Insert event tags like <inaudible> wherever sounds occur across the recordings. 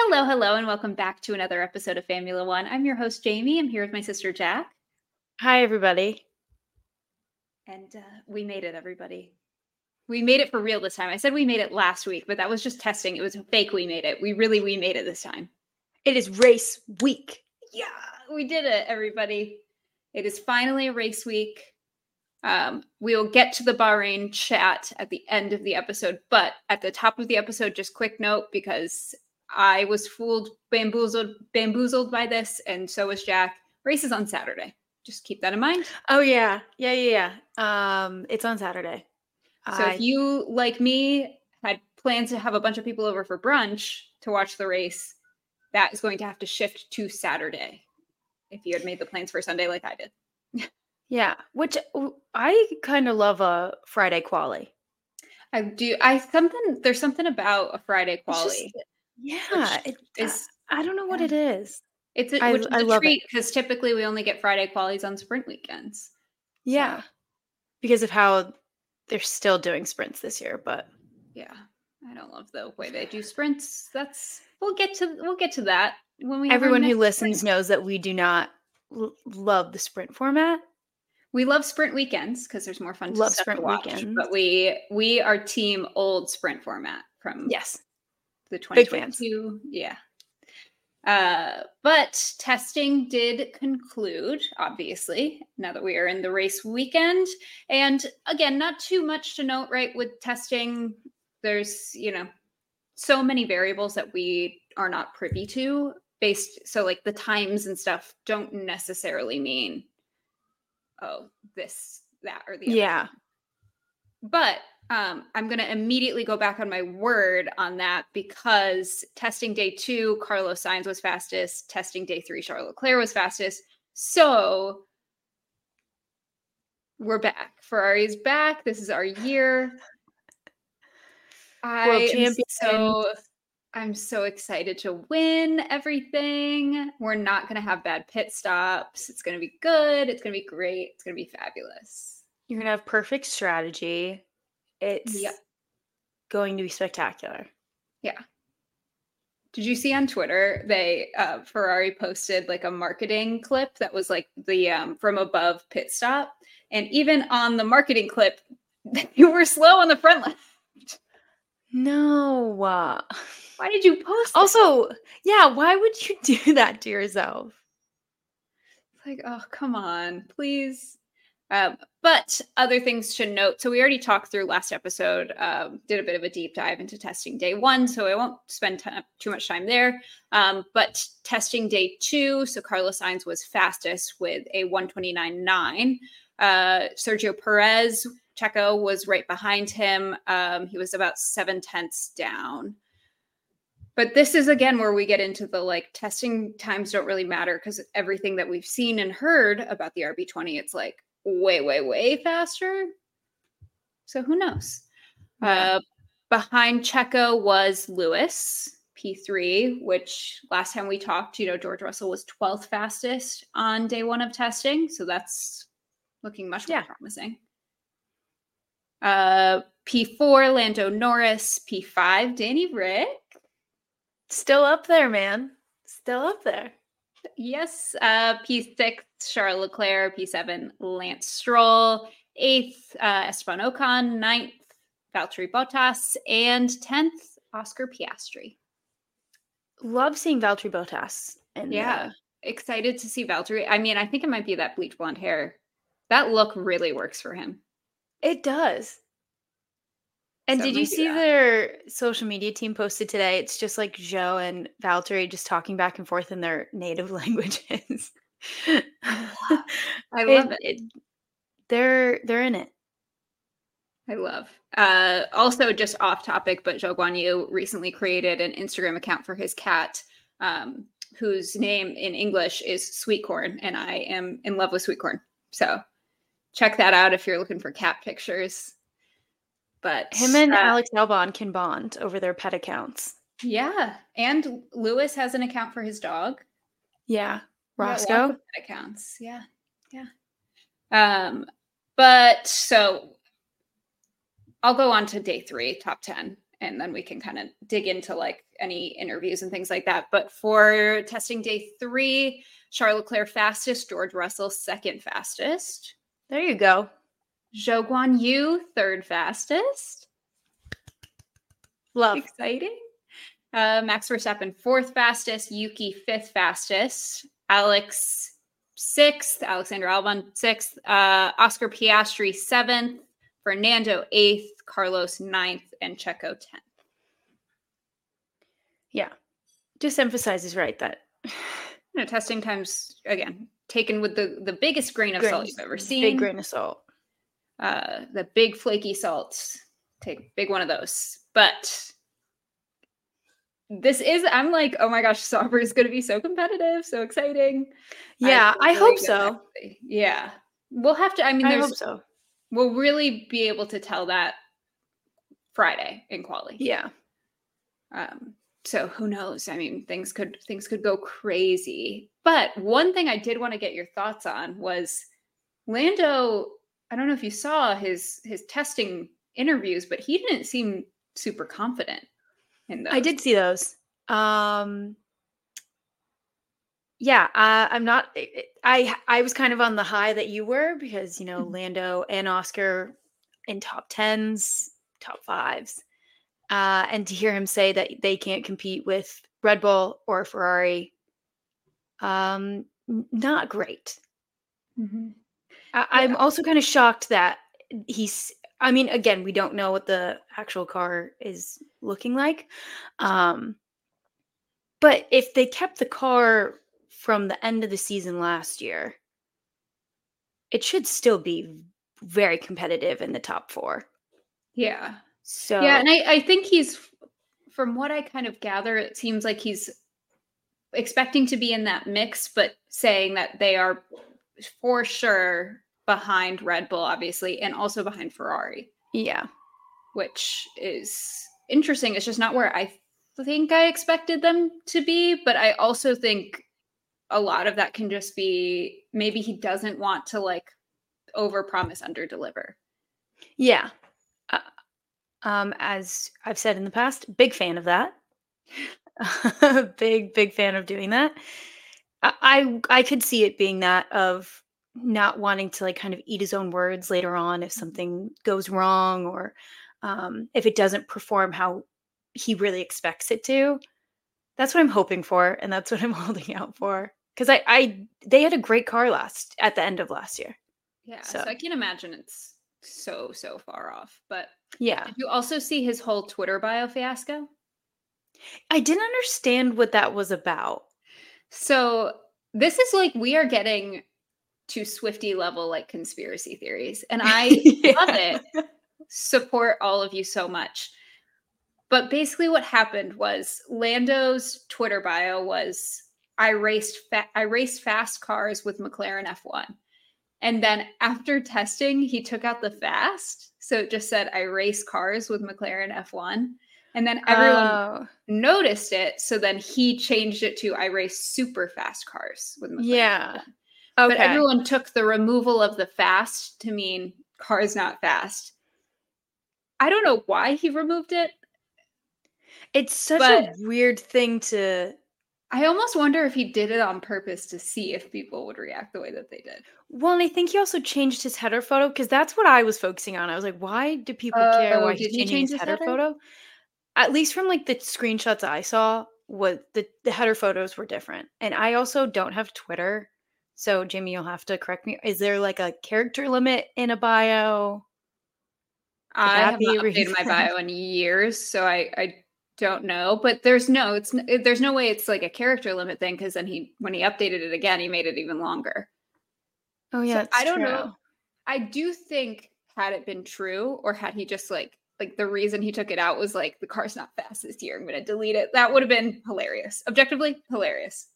Hello, hello, and welcome back to another episode of Famula One. I'm your host, Jamie. I'm here with my sister, Jac. Hi, everybody. And uh, we made it, everybody. We made it for real this time. I said we made it last week, but that was just testing. It was fake. We made it. We really, we made it this time. It is race week. Yeah, we did it, everybody. It is finally race week. Um, we will get to the Bahrain chat at the end of the episode, but at the top of the episode, just quick note because I was fooled, bamboozled, bamboozled by this, and so was Jac. Race is on Saturday. Just keep that in mind. Oh yeah, yeah, yeah, yeah. Um, it's on Saturday. So I- if you, like me, had plans to have a bunch of people over for brunch to watch the race, that is going to have to shift to Saturday. If you had made the plans for Sunday, like I did. <laughs> yeah, which I kind of love a Friday quali. I do. I something. There's something about a Friday quali. just- yeah, it is- is. I don't know what it is. It's a, I- which is I a treat because typically we only get Friday qualies on sprint weekends. Yeah, because of how they're still doing sprints this year. But Yeah, I don't love the way they do sprints. That's we'll get to we'll get to that when we. everyone who listens sprint. knows that we do not l- love the sprint format. we love sprint weekends because there's more fun. Love sprint to watch, weekends. but we we are team old sprint format from Yes, the Big 2022. Yeah. Uh, but testing did conclude, obviously, now that we are in the race weekend. And again, not too much to note, right? With testing, there's, you know, so many variables that we are not privy to based. So, like the times and stuff don't necessarily mean, oh, this, that, or the other yeah. but um, I'm going to immediately go back on my word on that because testing day two, Carlos Sainz was fastest. Testing day three, Charles Leclerc was fastest. So we're back. Ferrari's back. This is our year. <laughs> I am so I'm so excited to win everything. We're not going to have bad pit stops. It's going to be good. It's going to be great. It's going to be fabulous. You're gonna have perfect strategy. It's going to be spectacular. Yeah. Did you see on Twitter they uh, Ferrari posted like a marketing clip that was like the um, from above pit stop, and even on the marketing clip, <laughs> you were slow on the front left. No. uh, Why did you post? that? Also, yeah, why would you <laughs> do that to yourself? It's like, oh come on, please. Um, but other things to note. So we already talked through last episode. Um, did a bit of a deep dive into testing day one, so I won't spend ti- too much time there. Um, but testing day two, so Carlos Sainz was fastest with a 129.9. Uh, Sergio Perez, Checo was right behind him. Um, he was about seven tenths down. But this is again where we get into the like testing times don't really matter because everything that we've seen and heard about the RB20, it's like way, way, way faster. So who knows? Yeah. Uh, behind Checo was Lewis, P3, which last time we talked, you know, George Russell was 12th fastest on day one of testing. So that's looking much more Yeah. promising. Uh, P4, Lando Norris, P5, Danny Ric. Still up there, man. Still up there. Yes, uh, P6, Charles Leclerc, P7, Lance Stroll, eighth, uh, Esteban Ocon, ninth, Valtteri Bottas, and 10th, Oscar Piastri. Love seeing Valtteri Bottas. And Yeah. Excited to see Valtteri. I mean, I think it might be that bleach blonde hair. That look really works for him. it does. And So did you see that. their social media team posted today? It's just like Zhou and Valtteri just talking back and forth in their native <laughs> languages. I <laughs> love it. They're they're in it. I love. Uh, also, just off topic, but Zhou Guan Yu recently created an Instagram account for his cat, um, whose name in English is Sweet Corn, and I am in love with Sweet Corn. So check that out if you're looking for cat pictures. But Him and uh, Alex Albon can bond over their pet accounts. yeah, and Lewis has an account for his dog. Yeah. We got lots Roscoe. pet accounts. Yeah, yeah. Um, but so I'll go on to day three, top ten, and then we can kind of dig into like any interviews and things like that. But for testing day three, Charles Leclerc fastest, George Russell second fastest. There you go. Zhou Guan Yu third fastest. Love. Exciting. Uh, Max Verstappen fourth fastest, Yuki fifth fastest, Alex sixth, Alexander Albon sixth, uh, Oscar Piastri seventh, Fernando eighth, Carlos ninth, and Checo tenth. Yeah, just emphasizes right that <sighs> you know, testing times again taken with the the biggest grain of grain, salt you've ever seen. Big grain of salt. Uh, the big flaky salt. Take big one of those, but this is i'm like oh my gosh <laughs> Sauber is going to be so competitive so exciting. Yeah i, I hope so. yeah. We'll have to i mean I there's hope so. we'll really be able to tell that friday in quali yeah. Um so who knows? I mean things could things could go crazy. But one thing i did want to get your thoughts on was lando i don't know if you saw his his testing interviews but he didn't seem super confident I did see those. Um, yeah, uh, I'm not. I I was kind of on the high that you were because you know mm-hmm. Lando and Oscar in top tens, top fives, uh, and to hear him say that they can't compete with Red Bull or Ferrari, um, not great. Mm-hmm. I, am also kind of shocked that he's I mean, again, we don't know what the actual car is looking like. Um, but if they kept the car from the end of the season last year, it should still be very competitive in the top four. Yeah. So yeah, and I, I think he's from what I kind of gather, it seems like he's expecting to be in that mix, but saying that they are for sure behind Red Bull, obviously, and also behind Ferrari. Yeah. Which is interesting. It's just not where I think I expected them to be. But I also think a lot of that can just be maybe he doesn't want to like over promise, under deliver. Yeah. Uh, um, as I've said in the past, big fan of that. <laughs> big, big fan of doing that. I, I I could see it being that of not wanting to like kind of eat his own words later on if mm-hmm. something goes wrong or um, if it doesn't perform how he really expects it to. That's what I'm hoping for, and that's what I'm <laughs> holding out for. Because I, I, they had a great car last at the end of last year. Yeah, so, so I can imagine it's so so far off. But yeah, Did you also see his whole Twitter bio fiasco? I didn't understand what that was about. So this is like we are getting to Swifty level like conspiracy theories. And <laughs> I yeah. love it. Support all of you so much. But basically what happened was Lando's Twitter bio was I raced fa- I raced fast cars with McLaren F1. And then after testing, he took out the fast. So it just said I race cars with McLaren F1. And then everyone oh. noticed it. So then he changed it to I race super fast cars with McLaren. Yeah. F1. Okay. But everyone took the removal of the fast to mean car's not fast. I don't know why he removed it. It's such a weird thing to. I almost wonder if he did it on purpose to see if people would react the way that they did. Well, and I think he also changed his header photo because that's what I was focusing on. I was like, why do people uh, care why he's changing he change his, header, header photo? At least from like the screenshots I saw, what the, the header photos were different. And I also don't have Twitter. So, Jimmy, you'll have to correct me. Is there like a character limit in a bio? Could I have not <laughs> updated my bio in years, so I, I don't know. But there's no, it's there's no way it's like a character limit thing because then he when he updated it again, he made it even longer. Oh yeah, so I don't true. know. I do think had it been true, or had he just like like the reason he took it out was like the car's not fast this year. I'm gonna delete it. That would have been hilarious. Objectively hilarious.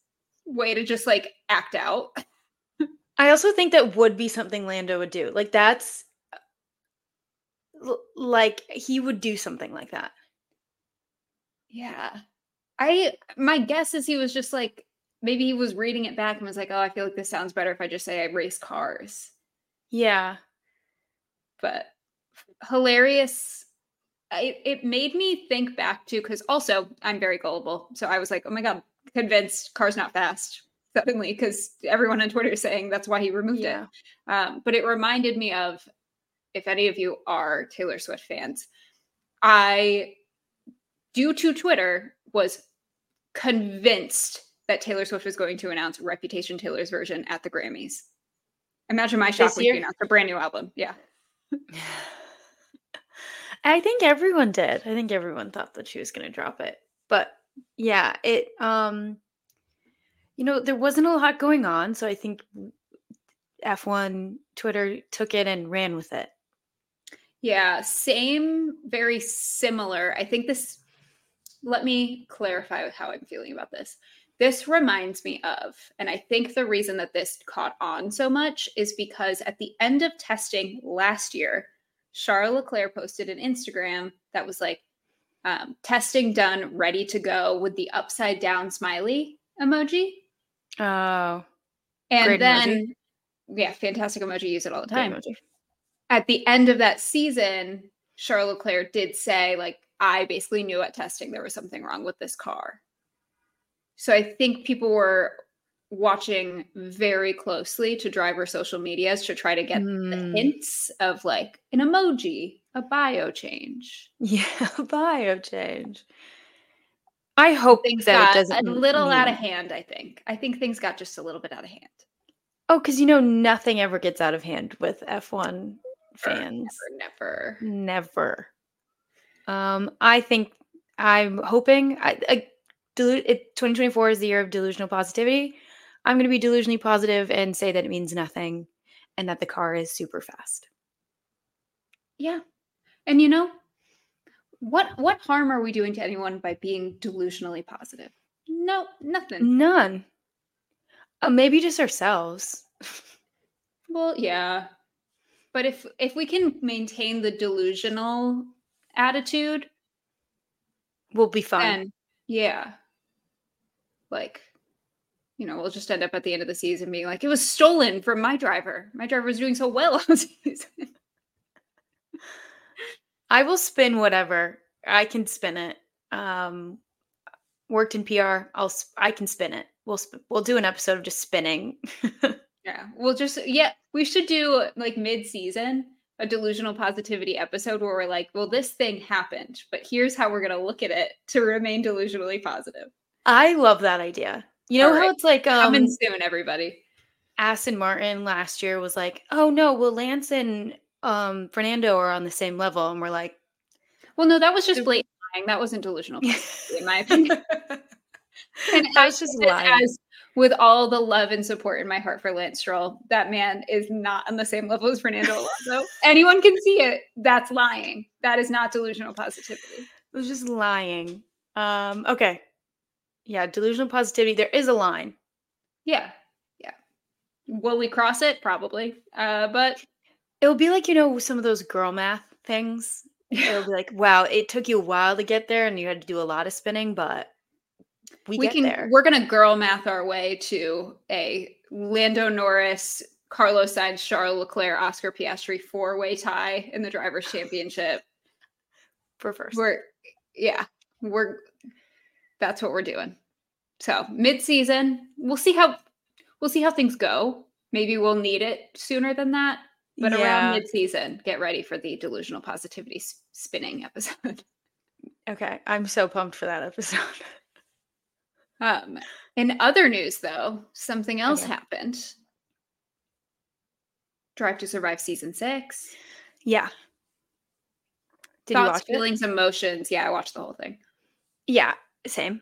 Way to just like act out. <laughs> I also think that would be something Lando would do. Like that's like he would do something like that. Yeah. I my guess is he was just like maybe he was reading it back and was like, "Oh, I feel like this sounds better if I just say I race cars." Yeah. But hilarious it, it made me think back to because also I'm very gullible. So I was like, oh my God, convinced car's not fast suddenly because everyone on Twitter is saying that's why he removed Yeah. it. Um, but it reminded me of if any of you are Taylor Swift fans, I, due to Twitter, was convinced that Taylor Swift was going to announce Reputation Taylor's version at the Grammys. Imagine my shock when she announced a brand new album. Yeah. <sighs> I think everyone did. I think everyone thought that she was going to drop it. But yeah, it um you know, there wasn't a lot going on, so I think F1 Twitter took it and ran with it. Yeah, same, very similar. I think this, let me clarify with how I'm feeling about this. This reminds me of, and I think the reason that this caught on so much is because at the end of testing last year, Charles Leclerc posted an Instagram that was like, um, testing done, ready to go with the upside down smiley emoji. Oh, And Great emoji. then, yeah, fantastic emoji, use it all the time. at the end of that season, Charles Leclerc did say, like, I basically knew at testing there was something wrong with this car. So I think people were watching very closely to driver social medias to try to get the Mm. hints of like an emoji, a bio change. <laughs> Yeah, bio change. I hope Things that got it doesn't a little out of hand, I think. I think things got just a little bit out of hand. Oh, because you know nothing ever gets out of hand with F1 fans. Never, never. Never. Um, I think I'm hoping I, I delu- it, 2024 is the year of delusional positivity. I'm going to be delusionally positive and say that it means nothing and that the car is super fast. Yeah. And you know, what what harm are we doing to anyone by being delusionally positive? No, nothing. None. Uh, maybe just ourselves. Well, yeah. But if if we can maintain the delusional attitude, We'll be fine. yeah. Like you know, we'll just end up at the end of the season being like, it was stolen from my driver. My driver was doing so well all season. I will spin whatever. I can spin it. Um, worked in PR. I'll. I can spin it. We'll. Sp- we'll do an episode of just spinning. <laughs> Yeah, we'll just yeah, we should do like mid-season a delusional positivity episode where we're like, well, this thing happened, but here's how we're gonna look at it to remain delusionally positive. I love that idea. You know All how right. it's like um, Coming soon, everybody. Aston Martin last year was like, oh no, well Lance and um, Fernando are on the same level, and we're like, Well, no, that was just blatant lying. That wasn't delusional, <laughs> in my opinion. <laughs> And that I was just lying. as with all the love and support in my heart for Lance Stroll, that man is not on the same level as Fernando Alonso. <laughs> Anyone can see it. That's lying. That is not delusional positivity. It was just lying. Um, okay, yeah, delusional positivity. There is a line. Yeah. Yeah. Will we cross it? Probably. Uh, but It'll be like you know some of those girl math things. It'll be <laughs> like, wow, it took you a while to get there, and you had to do a lot of spinning, but we, we can there. we're gonna girl math our way to a Lando Norris, Carlos Sainz, Charles Leclerc, Oscar Piastri four-way tie in the drivers' championship. <laughs> for first. We're yeah, we're that's what we're doing. So mid-season, we'll see how we'll see how things go. Maybe we'll need it sooner than that. But Yeah. around mid-season, get ready for the delusional positivity spinning episode. <laughs> Okay, I'm so pumped for that episode. Um, in other news, though, something else Okay. happened. Drive to Survive season six. yeah. Did Thoughts, you watch it? feelings, emotions. Yeah, I watched the whole thing. Yeah, same.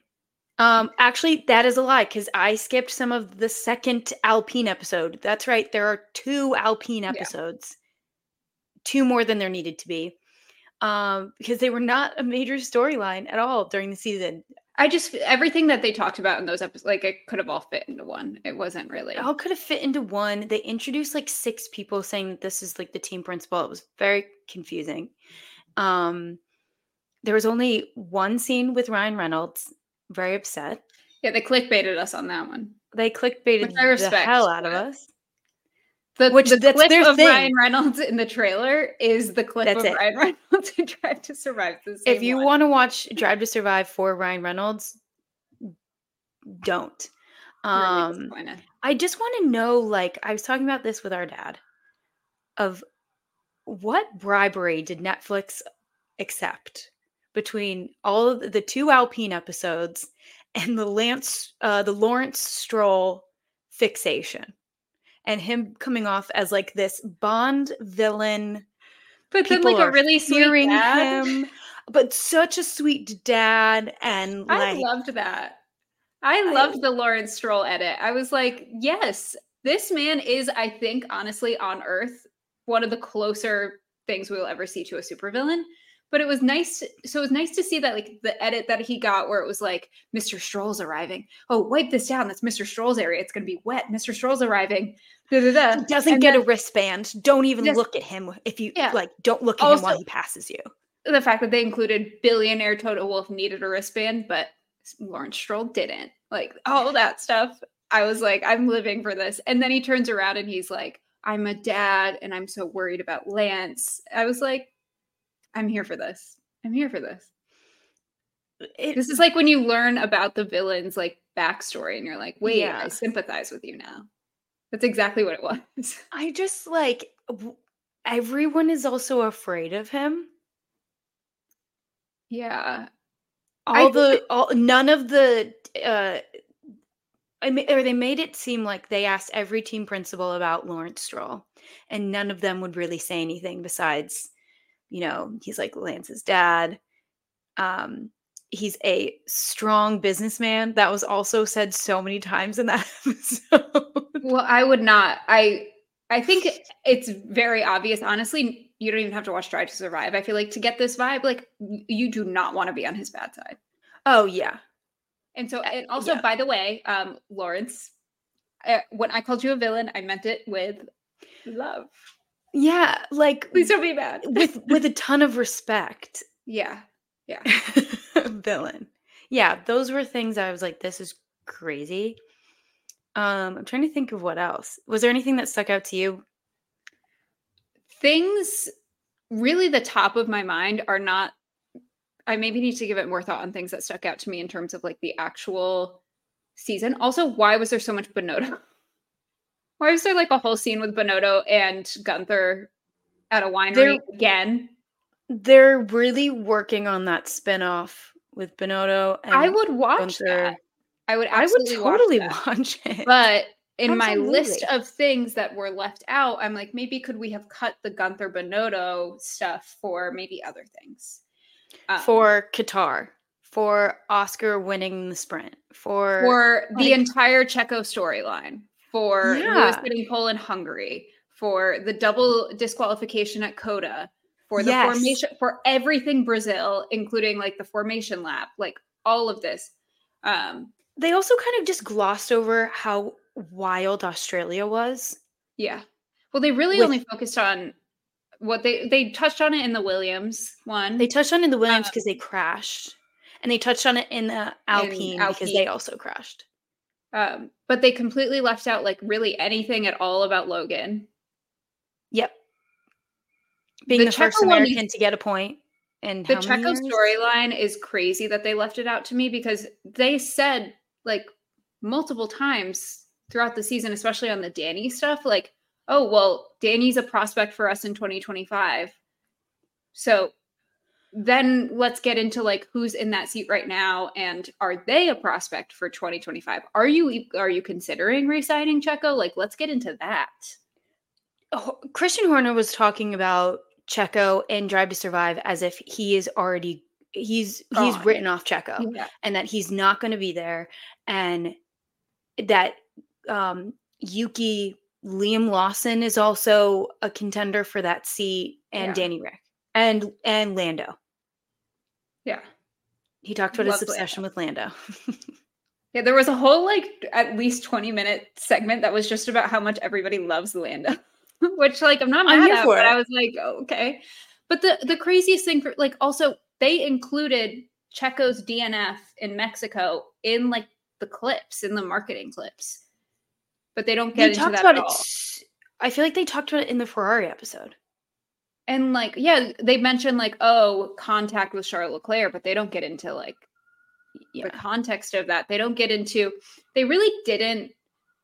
Um, actually, that is a lie because I skipped some of the second Alpine episode. That's right. There are two Alpine episodes, two more than there needed to be, um, because they were not a major storyline at all during the season. I just everything that they talked about in those episodes, like it could have all fit into one. It wasn't really. It all could have fit into one. They introduced like six people saying that this is like the team principal. It was very confusing. Um, there was only one scene with Ryan Reynolds, very upset. Yeah, they clickbaited us on that one. They clickbaited I the hell out of us. The, Which the that's clip their of thing. Ryan Reynolds in the trailer is the clip That's of it. Ryan <laughs> Reynolds in Drive to Survive. The if you want to watch Drive to Survive for Ryan Reynolds, don't. Um. I just want to know, like, I was talking about this with our dad of what bribery did Netflix accept between all of the, two Alpine episodes and the Lance, uh, the Lawrence Stroll fixation, and him coming off as like this Bond villain. but then like a really sweet dad. him, but such a sweet dad, and I loved that. I I- loved the Lawrence Stroll edit. I was like, yes, this man is, I think, honestly, on Earth, one of the closer things we will ever see to a supervillain. But it was nice. to- so it was nice to see that, like, the edit that he got where it was like, Mr. Stroll's arriving. Oh, wipe this down. That's Mr. Stroll's area. It's going to be wet. Mr. Stroll's arriving. Da, da, da. he doesn't and get then- a wristband. Don't even Yes. look at him if you Yeah. like. Don't look at him while he passes you. The fact that they included billionaire Toto Wolff needed a wristband, but Lawrence Stroll didn't. Like all that stuff. I was like, I'm living for this. And then he turns around and he's like, I'm a dad and I'm so worried about Lance. I was like, I'm here for this. I'm here for this. It- This is like when you learn about the villain's like backstory and you're like, wait, Yeah. I sympathize with you now. That's exactly what it was. <laughs> I just like w- everyone is also afraid of him. Yeah. All think the all none of the uh I ma- or they made it seem like they asked every team principal about Lawrence Stroll, and none of them would really say anything besides, you know, he's like Lance's dad. Um, he's a strong businessman. That was also said so many times in that <laughs> episode. Well, I would not. I I think it's very obvious. Honestly, you don't even have to watch Drive to Survive. I feel like to get this vibe, like you do not want to be on his bad side. oh yeah, And so, Uh, and also, yeah. by the way, um, Lawrence, uh, when I called you a villain, I meant it with love. Yeah, like Please don't be mad. with with a ton of respect. yeah, yeah. <laughs> villain. Yeah, those were things I was like, this is crazy. Um, I'm trying to think of what else. Was there anything that stuck out to you? Things really the top of my mind are not. I maybe need to give it more thought on things that stuck out to me in terms of like the actual season. Also, why was there so much Binotto? Why was there like a whole scene with Binotto and Gunther at a winery There- again? They're really working on that spin-off with Binotto and I would watch Gunther. that. I would I would totally watch watch it. But in my list of things that were left out, I'm like, maybe could we have cut the Gunther Binotto stuff for maybe other things? Um, for Qatar, for Oscar winning the sprint, for, for the like- entire Checo storyline, for Lewis Yeah. getting pole in Hungary, for the double disqualification at COTA, for the Yes. formation, for everything Brazil, including like the formation lap, like all of this. Um, they also kind of just glossed over how wild Australia was. yeah. Well, they really With- only focused on what they they touched on it in the Williams one. They touched on it in the Williams Um, because they crashed, and they touched on it in the Alpine, because they also crashed. Um, but they completely left out like really anything at all about Logan. Yep. Being The the, first Checo one American to get a point. and the Checo storyline is crazy that they left it out to me because they said like multiple times throughout the season, especially on the Danny stuff, like, oh, well, Danny's a prospect for us in 2025. So then let's get into like who's in that seat right now and are they a prospect for 2025? Are you are you considering re-signing Checo? Like let's get into that. Christian Horner was talking about Checo and Drive to Survive as if he is already he's he's written off Checo Yeah. and that he's not going to be there and that um Yuki Liam Lawson is also a contender for that seat and Yeah. Danny Ric and and Lando. Yeah. He talked about his obsession with Lando. <laughs> Yeah, there was a whole like at least 20 minute segment that was just about how much everybody loves Lando. <laughs> Which like I'm not I'm mad here at, for but it. I was like, oh, okay. But the the craziest thing for like also they included Checo's DNF in Mexico in like the clips, in the marketing clips. But they don't get they into talked that about at it all. s- I feel like they talked about it in the Ferrari episode. And like, yeah, they mentioned like, oh, contact with Charles Leclerc, but they don't get into like Yeah. the context of that. They don't get into, they really didn't.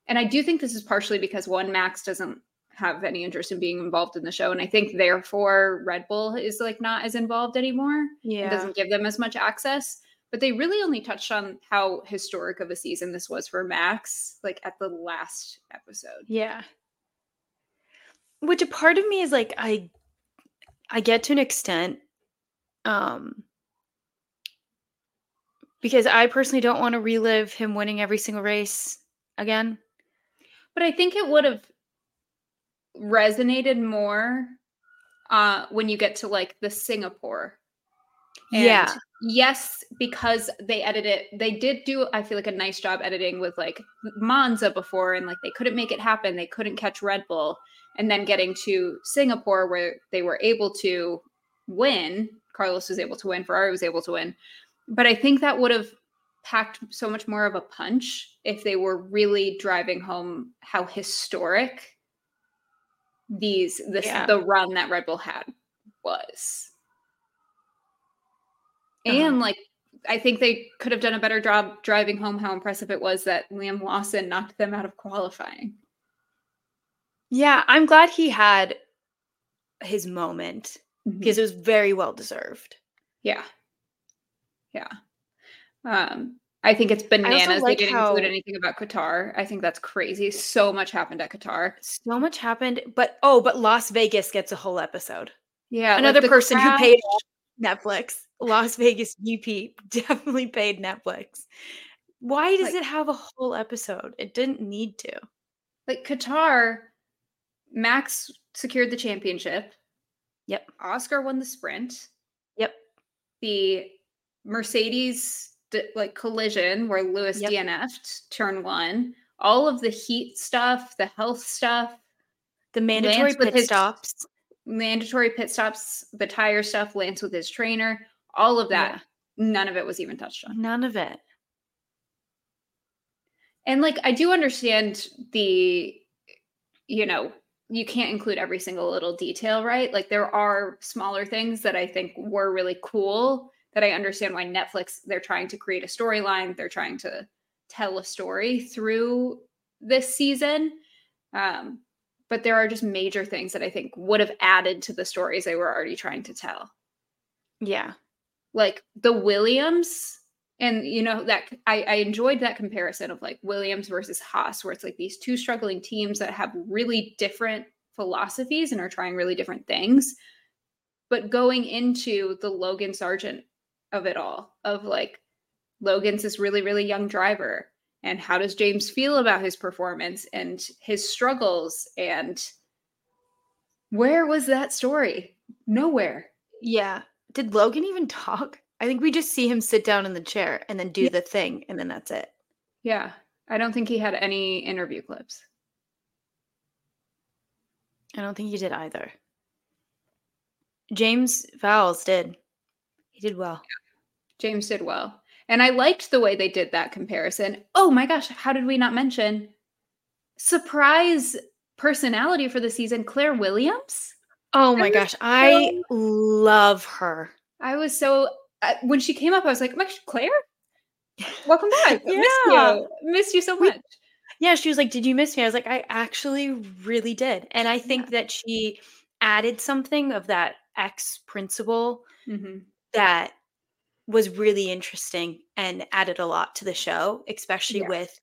And I do think this is partially because one, Max doesn't have any interest in being involved in the show. And I think therefore Red Bull is like not as involved anymore. Yeah. It doesn't give them as much access. But they really only touched on how historic of a season this was for Max, like at the last episode. Yeah. Which a part of me is like I I get to an extent um because I personally don't want to relive him winning every single race again. But I think it would have resonated more uh when you get to like the Singapore. Yeah. Yes, because they edited they did do I feel like a nice job editing with like Monza before and like they couldn't make it happen. They couldn't catch Red Bull and then getting to Singapore where they were able to win. Carlos was able to win, Ferrari was able to win. But I think that would have packed so much more of a punch if they were really driving home how historic these this Yeah. the run that Red Bull had was. Uh-huh. And like I think they could have done a better job driving home how impressive it was that Liam Lawson knocked them out of qualifying. Yeah, I'm glad he had his moment Because because it was very well deserved. yeah. Yeah. Um I think it's bananas like they didn't how- include anything about Qatar. I think that's crazy. So much happened at Qatar. So much happened, but oh, but Las Vegas gets a whole episode. Yeah. Another the person crowd- who paid Netflix, Las Vegas VP, <laughs> definitely paid Netflix. Why does Like- it have a whole episode? It didn't need to. like Qatar, Max secured the championship. Yep. Oscar won the sprint. Yep. The Mercedes like collision where Lewis Yep. DNF'd turn one. All of the heat stuff, the health stuff, The mandatory pit his- stops. mandatory pit stops, the tire stuff, Lance with his trainer, all of that. None of it was even touched on. None of it. And like I do understand the you know, you can't include every single little detail, right? Like there are smaller things that I think were really cool that I understand why Netflix they're trying to create a storyline, they're trying to tell a story through this season. Um but there are just major things that I think would have added to the stories they were already trying to tell Yeah. like the Williams and you know that I, I enjoyed that comparison of like Williams versus Haas, where it's like these two struggling teams that have really different philosophies and are trying really different things. But going into the Logan Sargent of it all, of like Logan's this really, really young driver. And how does James feel about his performance and his struggles? And where was that story? Nowhere. Yeah. Did Logan even talk? I think we just see him sit down in the chair and then do Yeah. the thing and then that's it. Yeah. I don't think he had any interview clips. I don't think he did either. James Vowles did. He did well. James did well. And I liked the way they did that comparison. Oh my gosh, how did we not mention surprise personality for the season, Claire Williams? Oh my gosh, I love her. I was so when she came up, I was like, "Oh Claire, welcome <laughs> back. Yeah. you. Missed you so We- much. Yeah, she was like, "Did you miss me?" I was like, "I actually really did." And I think that she added something of that ex principal Mm-hmm. that was really interesting and added a lot to the show, especially Yeah. with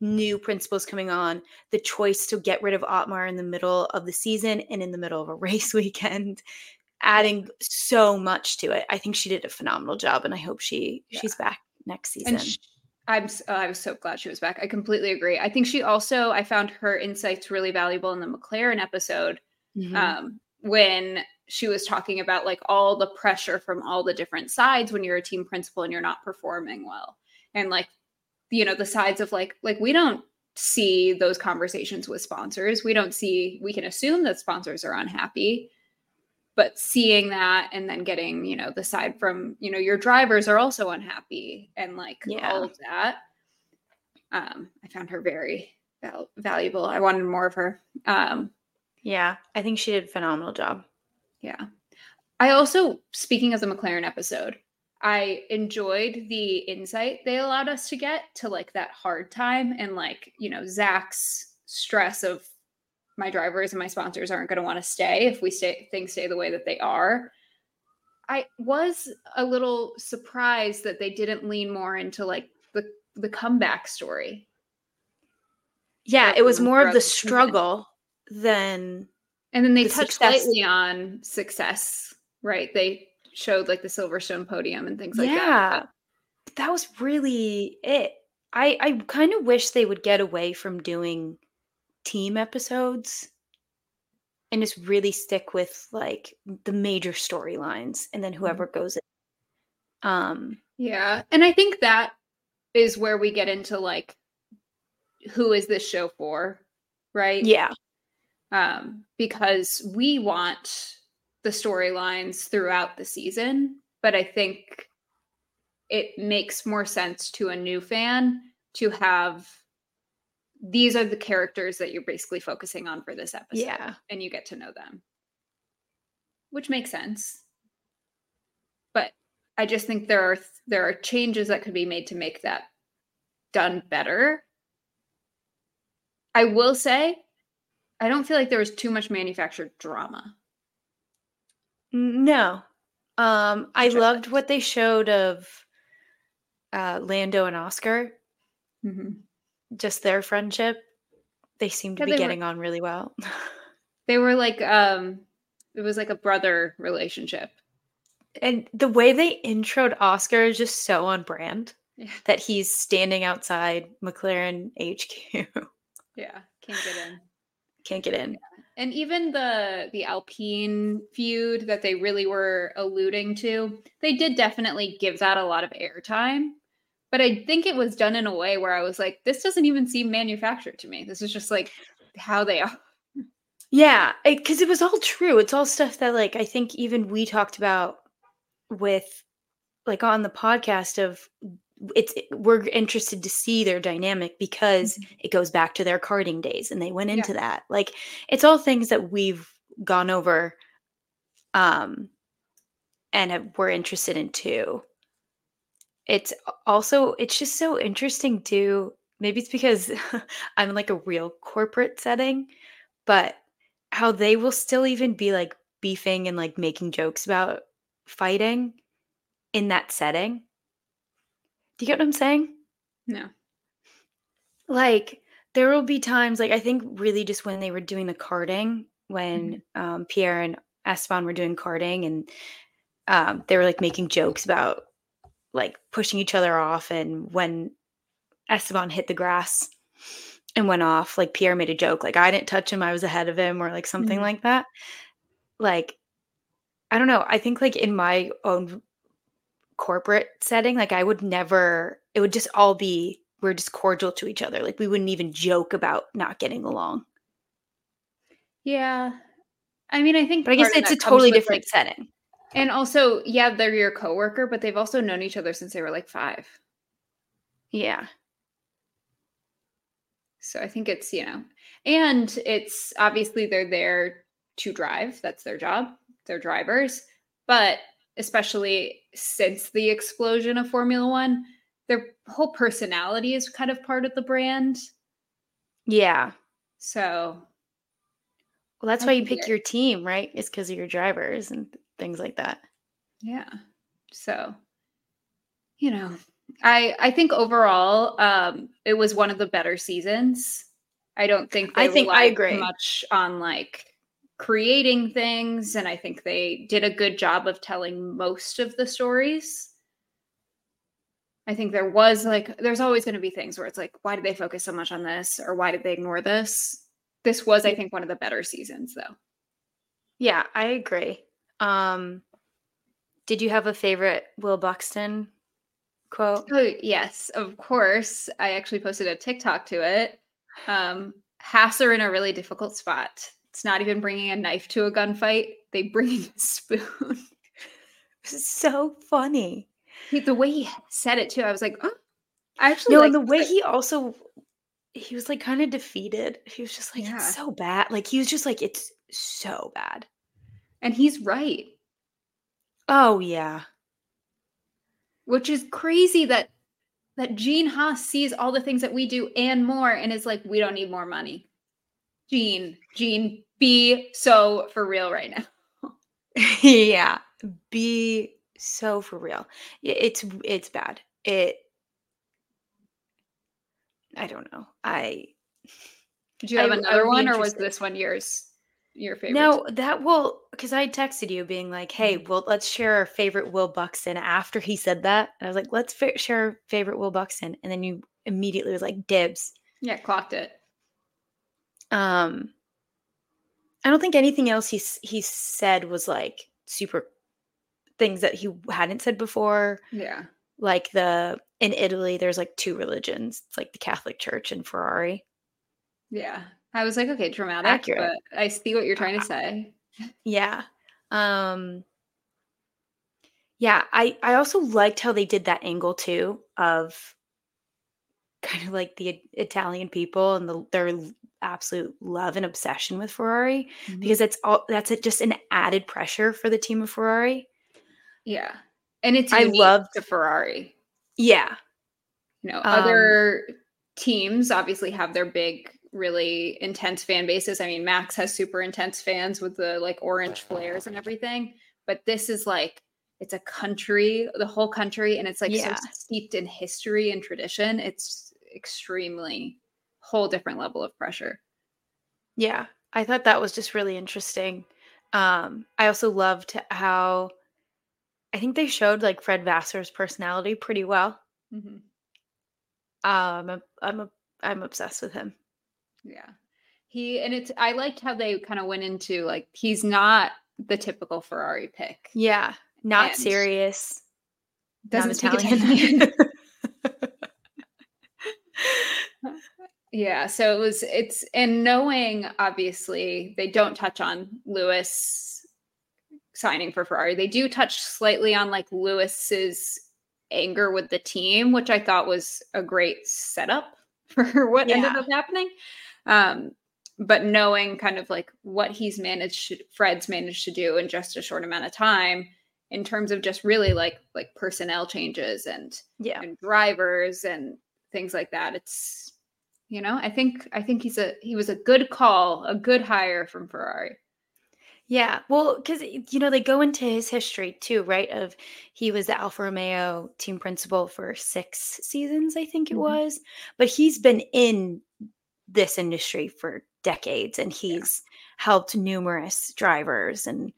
new principals coming on, the choice to get rid of Otmar in the middle of the season and in the middle of a <laughs> race weekend, adding so much to it. I think she did a phenomenal job, and I hope she Yeah. she's back next season. And sh- I'm uh, I was so glad she was back. I completely agree. I think she also I found her insights really valuable in the McLaren episode. Mhm. um, when she was talking about like all the pressure from all the different sides when you're a team principal and you're not performing well and like you know the sides of like like we don't see those conversations with sponsors we don't see we can assume that sponsors are unhappy but seeing that and then getting you know the side from you know your drivers are also unhappy and like Yeah. all of that um i found her very val- valuable i wanted more of her um Yeah, I think she did a phenomenal job. Yeah. I also, speaking of the McLaren episode, I enjoyed the insight they allowed us to get to like that hard time and like, you know, Zak's stress of my drivers and my sponsors aren't going to want to stay if we stay things stay the way that they are. I was a little surprised that they didn't lean more into like the the comeback story. Yeah, it was more of the struggle than And then they The touched success. lightly on success, right? They showed like the Silverstone podium and things like that. yeah. that. That was really it. I I kind of wish they would get away from doing team episodes and just really stick with like the major storylines and then whoever goes in. Um Yeah. And I think that is where we get into like who is this show for? Right? yeah. Um, because we want the storylines throughout the season, but I think it makes more sense to a new fan to have these are the characters that you're basically focusing on for this episode Yeah. and you get to know them. Which makes sense. But i just think there are th- there are changes that could be made to make that done better. I will say i don't feel like there was too much manufactured drama. No. Um I Which loved what they showed of uh Lando and Oscar, just their friendship. They seem to Yeah, be they were- getting on really well. <laughs> they were like um it was like a brother relationship and the way they introed Oscar is just so on brand yeah that he's standing outside McLaren HQ. yeah can't get in <laughs> Can't get in. and even the the alpine feud that they really were alluding to they did definitely give that a lot of airtime but i think it was done in a way where i was like this doesn't even seem manufactured to me this is just like how they are Yeah, because it, was all true. It's all stuff that like I think even we talked about with like on the podcast of it's we're interested to see their dynamic because it goes back to their karting days and they went Yeah. into that. Like it's all things that we've gone over um and have, we're interested in too. It's also it's just so interesting too. Maybe it's because <laughs> I'm in like a real corporate setting, but how they will still even be like beefing and like making jokes about fighting in that setting. Do you get what I'm saying? no Like there will be times like I think really just when they were doing the karting when um, Pierre and Esteban were doing karting and um, they were like making jokes about like pushing each other off and when Esteban hit the grass and went off like Pierre made a joke like I didn't touch him I was ahead of him or like something Mhm. like that. Like I don't know I think like in my own corporate setting like I would never it would just all be we're just cordial to each other like we wouldn't even joke about not getting along. Yeah. I mean i think but I guess it's a totally different like- setting and also yeah they're your coworker but they've also known each other since they were like five yeah So I think it's, you know, and it's obviously they're there to drive. That's their job. They're drivers. But especially since the explosion of Formula One, their whole personality is kind of part of the brand. yeah So well that's I why you pick get- your team right it's because of your drivers and things like that yeah. So, you know, I I think overall, um, it was one of the better seasons. I don't think I think- I agree. much on like creating things, and I think they did a good job of telling most of the stories. I think there was like there's always going to be things where it's like, why did they focus so much on this, or why did they ignore this? This was, I think, one of the better seasons, though. yeah i agree um did you have a favorite will buxton quote Oh yes, of course. I actually posted a TikTok to it. Um, Haas are in a really difficult spot. It's not even bringing a knife to a gunfight; they bring a spoon. <laughs> so funny He- the way he said it too, I was like, oh, I actually no and the way he also he was like kind of defeated he was just like Yeah. it's so bad like he was just like it's so bad. And he's right. Oh yeah. Which is crazy that that Gene Haas sees all the things that we do and more and is like, we don't need more money. Gene, Gene, be so for real right now. <laughs> yeah. Be so for real. It's it's bad. It I don't know. I Did you have I, another I one or was this one yours? Your favorite? No, that will because I texted you being like, "Hey, mm-hmm. well, let's share our favorite Will Buxton." After he said that, I was like, "Let's fa- share our favorite Will Buxton," and then you immediately was like, "Dibs." Yeah, clocked it. Um, I don't think anything else he he said was like super things that he hadn't said before. Yeah, like the in Italy, there's like two religions. It's like the Catholic Church and Ferrari. Yeah. I was like, okay, dramatic, Accurate. but I see what you're trying to say. Yeah. Um Yeah, I I also liked how they did that angle too of kind of like the Italian people and the, their absolute love and obsession with Ferrari mm-hmm. because it's all that's just an added pressure for the team of Ferrari. Yeah. And it's I love the Ferrari. Yeah. You know, um, other teams obviously have their big, really intense fan bases. I mean, Max has super intense fans with the like orange flares and everything, but this is like it's a country, the whole country, and it's like yeah. so steeped in history and tradition. It's extremely whole different level of pressure. Yeah, I thought that was just really interesting. Um, I also loved how I think they showed like Fred Vasseur's personality pretty well. Mm-hmm. Um, I'm, I'm a, I'm obsessed with him. Yeah, he and it's I liked how they kind of went into like he's not the typical Ferrari pick. Yeah, not and serious. Doesn't not Italian. <laughs> <laughs> yeah, so it was it's and knowing obviously they don't touch on Lewis signing for Ferrari. They do touch slightly on like Lewis's anger with the team, which I thought was a great setup <laughs> for what yeah. ended up happening. Um, but knowing kind of like what he's managed, Fred's managed to do in just a short amount of time in terms of just really like like personnel changes and yeah and drivers and things like that. It's you know I think I think he's a he was a good call, a good hire from Ferrari. Yeah, well, because you know they go into his history too, right? Of he was the Alfa Romeo team principal for six seasons, I think it mm-hmm. was. But he's been in this industry for decades, and he's yeah. helped numerous drivers and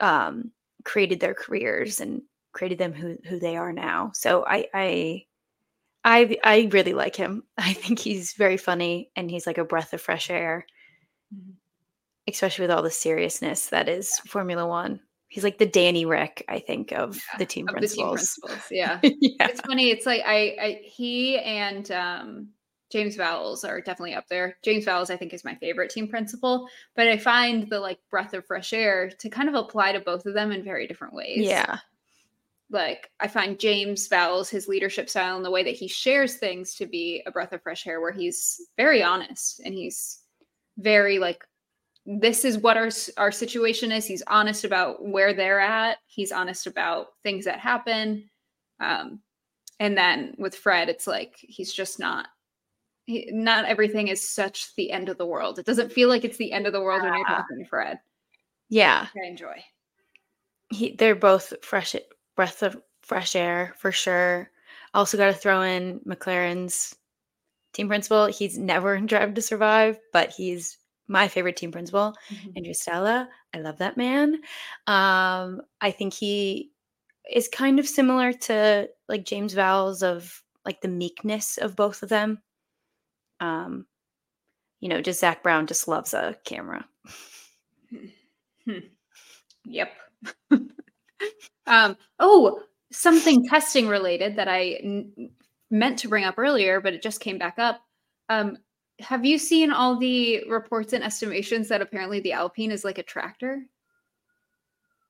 um, created their careers and created them who who they are now. So I I I I really like him. <laughs> I think he's very funny, and he's like a breath of fresh air. Mm-hmm especially with all the seriousness that is Formula One. He's like the Danny Ric, I think, of yeah, the team of principals. The team principals. Yeah. <laughs> yeah. It's funny. It's like I, I he and um, James Vowles are definitely up there. James Vowles, I think, is my favorite team principal, but I find the like breath of fresh air to kind of apply to both of them in very different ways. Yeah. Like I find James Vowles, his leadership style and the way that he shares things to be a breath of fresh air, where he's very honest and he's very like this is what our our situation is. He's honest about where they're at. He's honest about things that happen. Um, and then with Fred, it's like he's just not. He, not everything is such the end of the world. It doesn't feel like it's the end of the world when you're talking to Fred. Yeah, I enjoy. He, they're both fresh breath of fresh air for sure. Also, got to throw in McLaren's team principal. He's never <laughs> in Drive to Survive, but he's my favorite team principal, mm-hmm. Andrea Stella. I love that man. Um, I think he is kind of similar to like James Vowles of like the meekness of both of them. Um, you know, just Zak Brown just loves a camera. <laughs> Yep. <laughs> um, oh, something testing related that I n- meant to bring up earlier, but it just came back up. Um, have you seen all the reports and estimations that apparently the Alpine is like a tractor?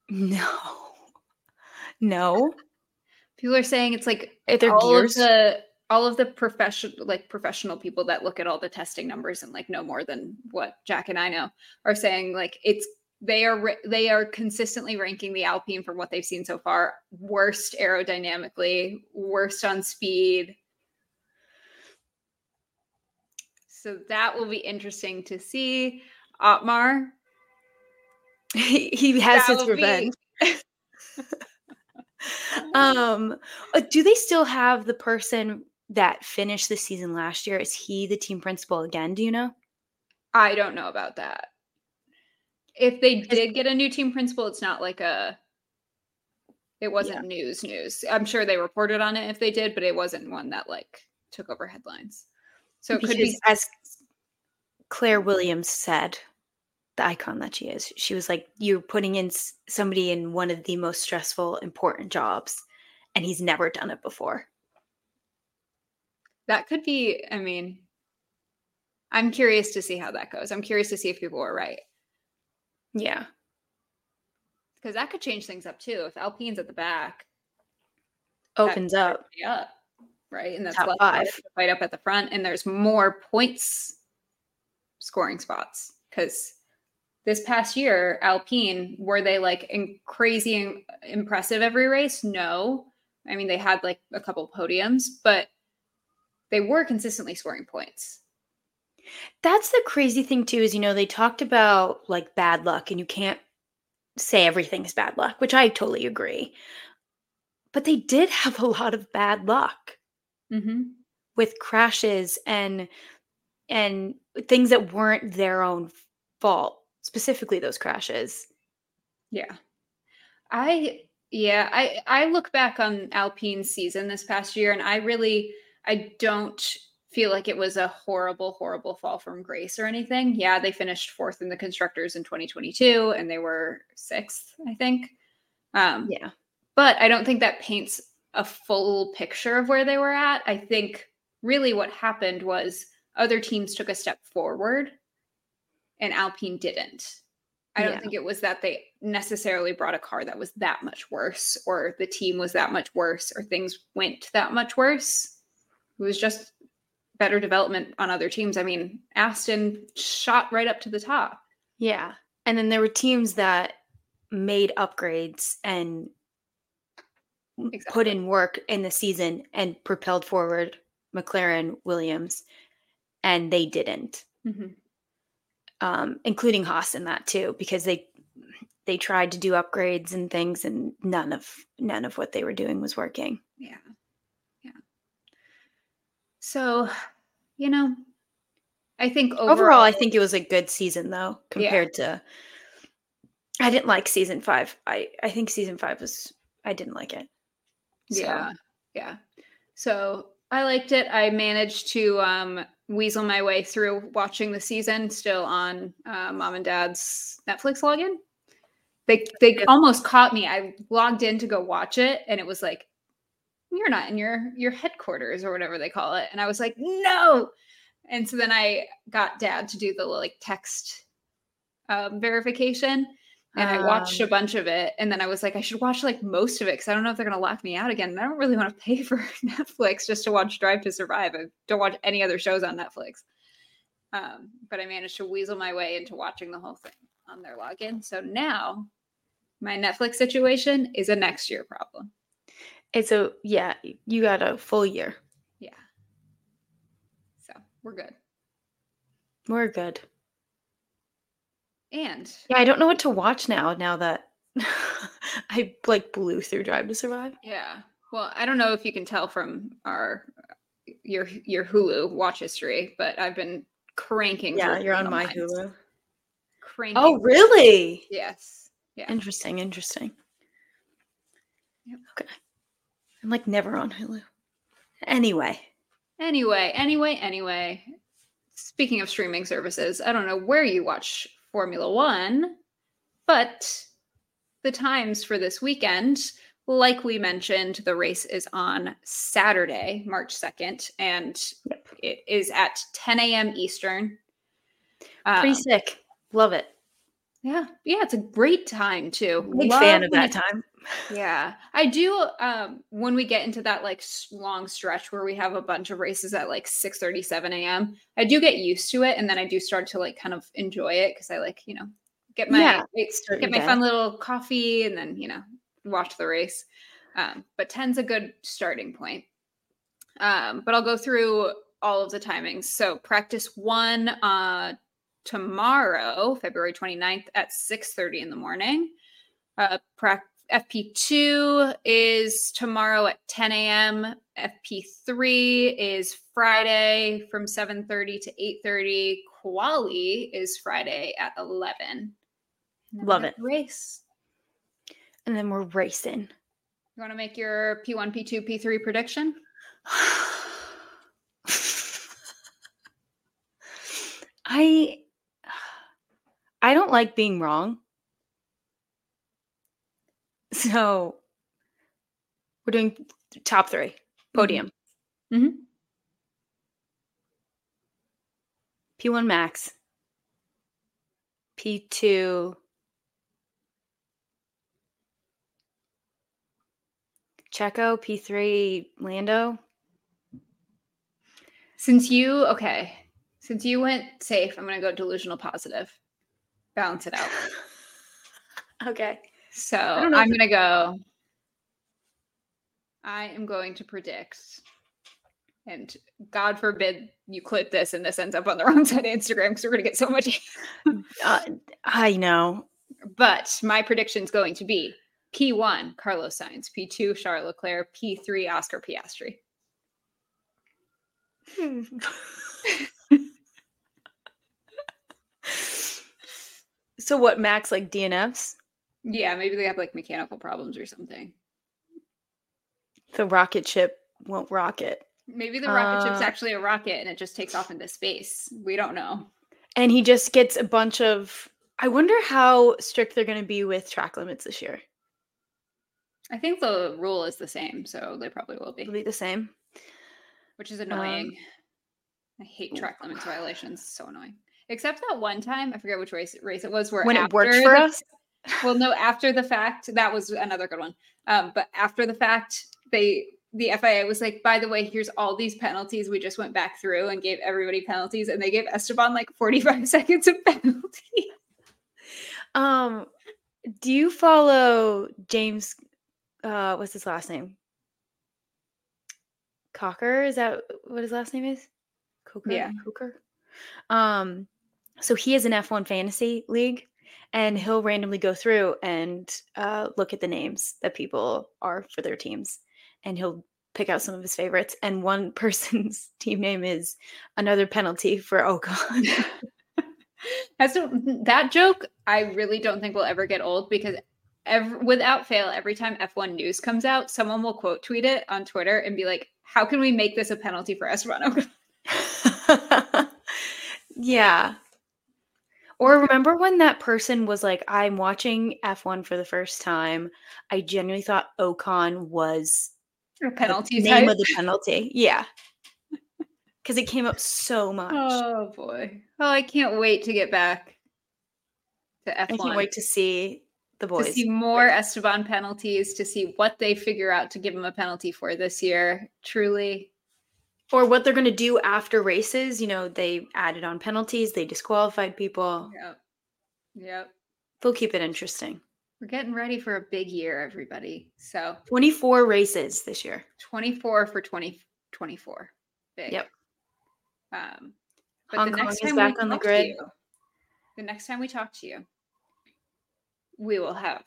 No. No. <laughs> People are saying it's like are there all gears? Of the all of the professional like professional people that look at all the testing numbers and like know more than what Jac and I know are saying like it's they are they are consistently ranking the Alpine from what they've seen so far worst aerodynamically, worst on speed. So that will be interesting to see. Otmar, he, he has his revenge. <laughs> <laughs> um, uh, do they still have the person that finished the season last year? Is he the team principal again? Do you know? I don't know about that. If they did get a new team principal, it's not like a it wasn't yeah. news news. I'm sure they reported on it if they did, but it wasn't one that like took over headlines. So it because could be as Claire Williams said, the icon that she is. She was like, You're putting in somebody in one of the most stressful, important jobs, and he's never done it before. That could be, I mean, I'm curious to see how that goes. I'm curious to see if people are right. Yeah. Because that could change things up too. If Alpine's at the back, opens up. Yeah. Right. And that's Top five. fight up at the front. And there's more points scoring spots. Because this past year, Alpine, were they like in crazy impressive every race? No. I mean, they had like a couple podiums, but they were consistently scoring points. That's the crazy thing too is you know they talked about like bad luck and you can't say everything is bad luck, which I totally agree. But they did <laughs> have a lot of bad luck mm-hmm. with crashes and and things that weren't their own fault, specifically those crashes. Yeah. I yeah, I I look back on Alpine's season this past year and I really I don't feel like it was a horrible, horrible fall from grace or anything. Yeah, they finished fourth in the constructors in 2022 and they were sixth, I think. Um, yeah. But I don't think that paints a full picture of where they were at. I think really what happened was other teams took a step forward and Alpine didn't. I don't yeah. think it was that they necessarily brought a car that was that much worse or the team was that much worse or things went that much worse. It was just better development on other teams. I mean, Aston shot right up to the top. Yeah. And then there were teams that made upgrades and exactly. put in work in the season and propelled forward McLaren, Williams, and they didn't. Mm-hmm. Um, including Haas in that too, because they they tried to do upgrades and things, and none of none of what they were doing was working. Yeah, yeah. So you know, I think overall, overall I think it was a good season though compared yeah. to. I didn't like season five. I I think season five was I didn't like it. So. Yeah, yeah. So I liked it. I managed to um, weasel my way through watching the season still on uh, mom and dad's Netflix login. They they almost caught me. I logged in to go watch it, and it was like you're not in your your headquarters or whatever they call it. And i was like no! And so then i got dad to do the like text um, verification and um, i watched a um. bunch of it and then i was like i should watch like most of it because i don't know if they're going to lock me out again and i don't really want to pay <laughs> for netflix just to watch drive to survive i don't watch any other shows on netflix. Um, but i managed to weasel my way into watching the whole thing on their login. So now my netflix situation is a next year problem it's a yeah, you got a full year. Yeah. So we're good. We're good. And yeah, I don't know what to watch now. Now that <laughs> I like blew through Drive to Survive. Yeah. Well, I don't know if you can tell from our your your Hulu watch history, but I've been cranking. Yeah, you're on my Hulu. Cranking. Oh, really? Yes. Yeah. Interesting. Interesting. Yep. Okay. I'm like never on Hulu. Anyway. Anyway, anyway, anyway. Speaking of streaming services, I don't know where you watch Formula One, but the times for this weekend, like we mentioned, the race is on Saturday, March 2nd, and yep. it is at 10 a.m. Eastern. Pretty um, sick. Love it. Yeah, yeah, it's a great time too. Big Love fan of that time. Yeah, I do. Um, when we get into that like long stretch where we have a bunch of races at like six thirty, seven a.m., I do get used to it, and then I do start to like kind of enjoy it because I like you know get my Yeah, get my fun little coffee, and then you know watch the race. Um, but 10's a good starting point. Um, but I'll go through all of the timings. So practice one uh tomorrow, February 29th at 6:30 in the morning. Uh prac- FP2 is tomorrow at 10 a.m. FP3 is Friday from 7:30 to 8:30. Quali is Friday at 11. And then we Love it. Race. And then we're racing. You want to make your P1, P2, P3 prediction? <sighs> I I don't like being wrong. <laughs> So we're doing top 3 podium. Mhm. P1 Max. P2 Checo, P3 Lando. Since you okay, since you went safe, I'm gonna go delusional positive. Balance it out. <laughs> Okay. So I'm gonna go. I am going to predict, and God forbid you clip this and this ends up on the <laughs> wrong side of Instagram because we're gonna get so much. <laughs> Uh, I know. but my prediction is going to be P1 Carlos Sainz, P2 Charles Leclerc, P3 Oscar Piastri. So what, Max like DNFs? Yeah, maybe they have like mechanical problems or something. The rocket ship won't rocket. Maybe the rocket ship's Uh, actually a rocket and it just takes off into space. We don't know. And he just gets a bunch of I wonder how strict they're gonna be with track limits this year. I think the rule is the same, so they probably will be, It'll be the same. which is annoying. I hate track limits violations. So annoying. Except that one time, I forget which race race it was where When it worked for the- us. <laughs> Well, no, after the fact, that was another good one. Um, but after the fact, they the FIA was like, by the way, here's all these penalties. We just went back through and gave everybody penalties, and they gave Esteban like 45 <laughs> seconds of penalty. Um, do you follow James? Uh, what's his last name? Cocker. Is that what his last name is? Coker. Yeah. Coker. Um, so he has an F1 fantasy league, and he'll randomly go through and uh, look at the names that people are for their teams, and he'll pick out some of his favorites. And one <laughs> person's team name is another penalty for <laughs> Ocon. <laughs> As to, that joke, I really don't think will ever get old because ev without fail, every time F1 news comes out, someone will quote tweet it on Twitter and be like, "How can we make this a penalty for Esteban Ocon?" yeah. Or remember when that person was like, I'm watching F1 for the first time. I genuinely thought Ocon was the penalty name type? of the penalty. Yeah. Because it came up so much. Oh boy! Oh, I can't wait to get back to F1. I can't wait to see the boys. to see more Esteban penalties, to see what they figure out to give him a penalty for this year. Truly, or what they're going to do after races. You know, they added on penalties, they disqualified people. yep, yep. They'll keep it interesting. We're getting ready for a big year, everybody. So 24 races this year. 24 for 2024. Big. Yep. Um, but Hong the next is time back on the grid. you- the next time we talk to you, we will have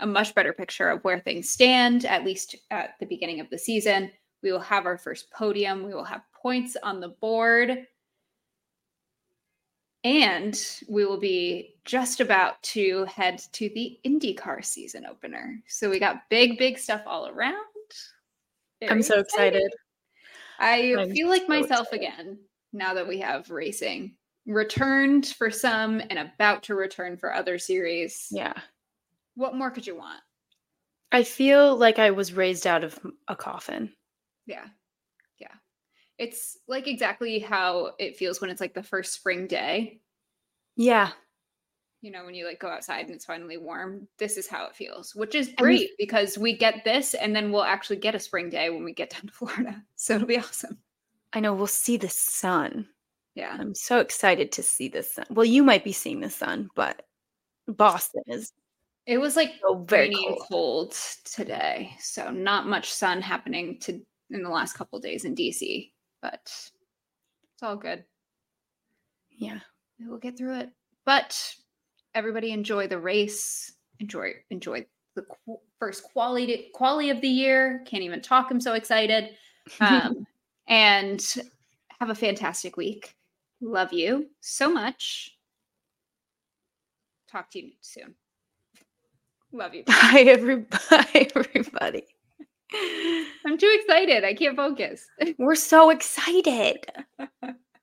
a much better picture of where things stand, at least at the beginning of the season. We will have our first podium. We will have points on the board. And we will be just about to head to the IndyCar season opener. So we got big, big stuff all around. I'm Very so excited. I I'm feel like so myself excited. again now that we have racing returned for some and about to return for other series. Yeah. What more could you want? I feel like I was raised out of a coffin. Yeah. Yeah. It's like exactly how it feels when it's like the first spring day. Yeah. you know, when you like go outside and it's finally warm, this is how it feels, which is we- great because we get this and then we'll actually get a spring day when we get down to <laughs> Florida. So it'll be awesome. I know we'll see the sun. Yeah. I'm so excited to see the sun. Well, you might be seeing the sun, but Boston is It was like so very cold. cold today. So not much sun happening to in the last couple days in DC, but it's all good. Yeah. We will get through it. But everybody enjoy the race. Enjoy enjoy the qu- first quality quality of the year. Can't even talk. I'm so excited. <laughs> Um, and have a fantastic week. Love you so much. Talk to you soon. Love you. <laughs> <laughs> Bye, everybody. Bye, everybody. I'm too excited. I can't focus. We're so excited. <laughs>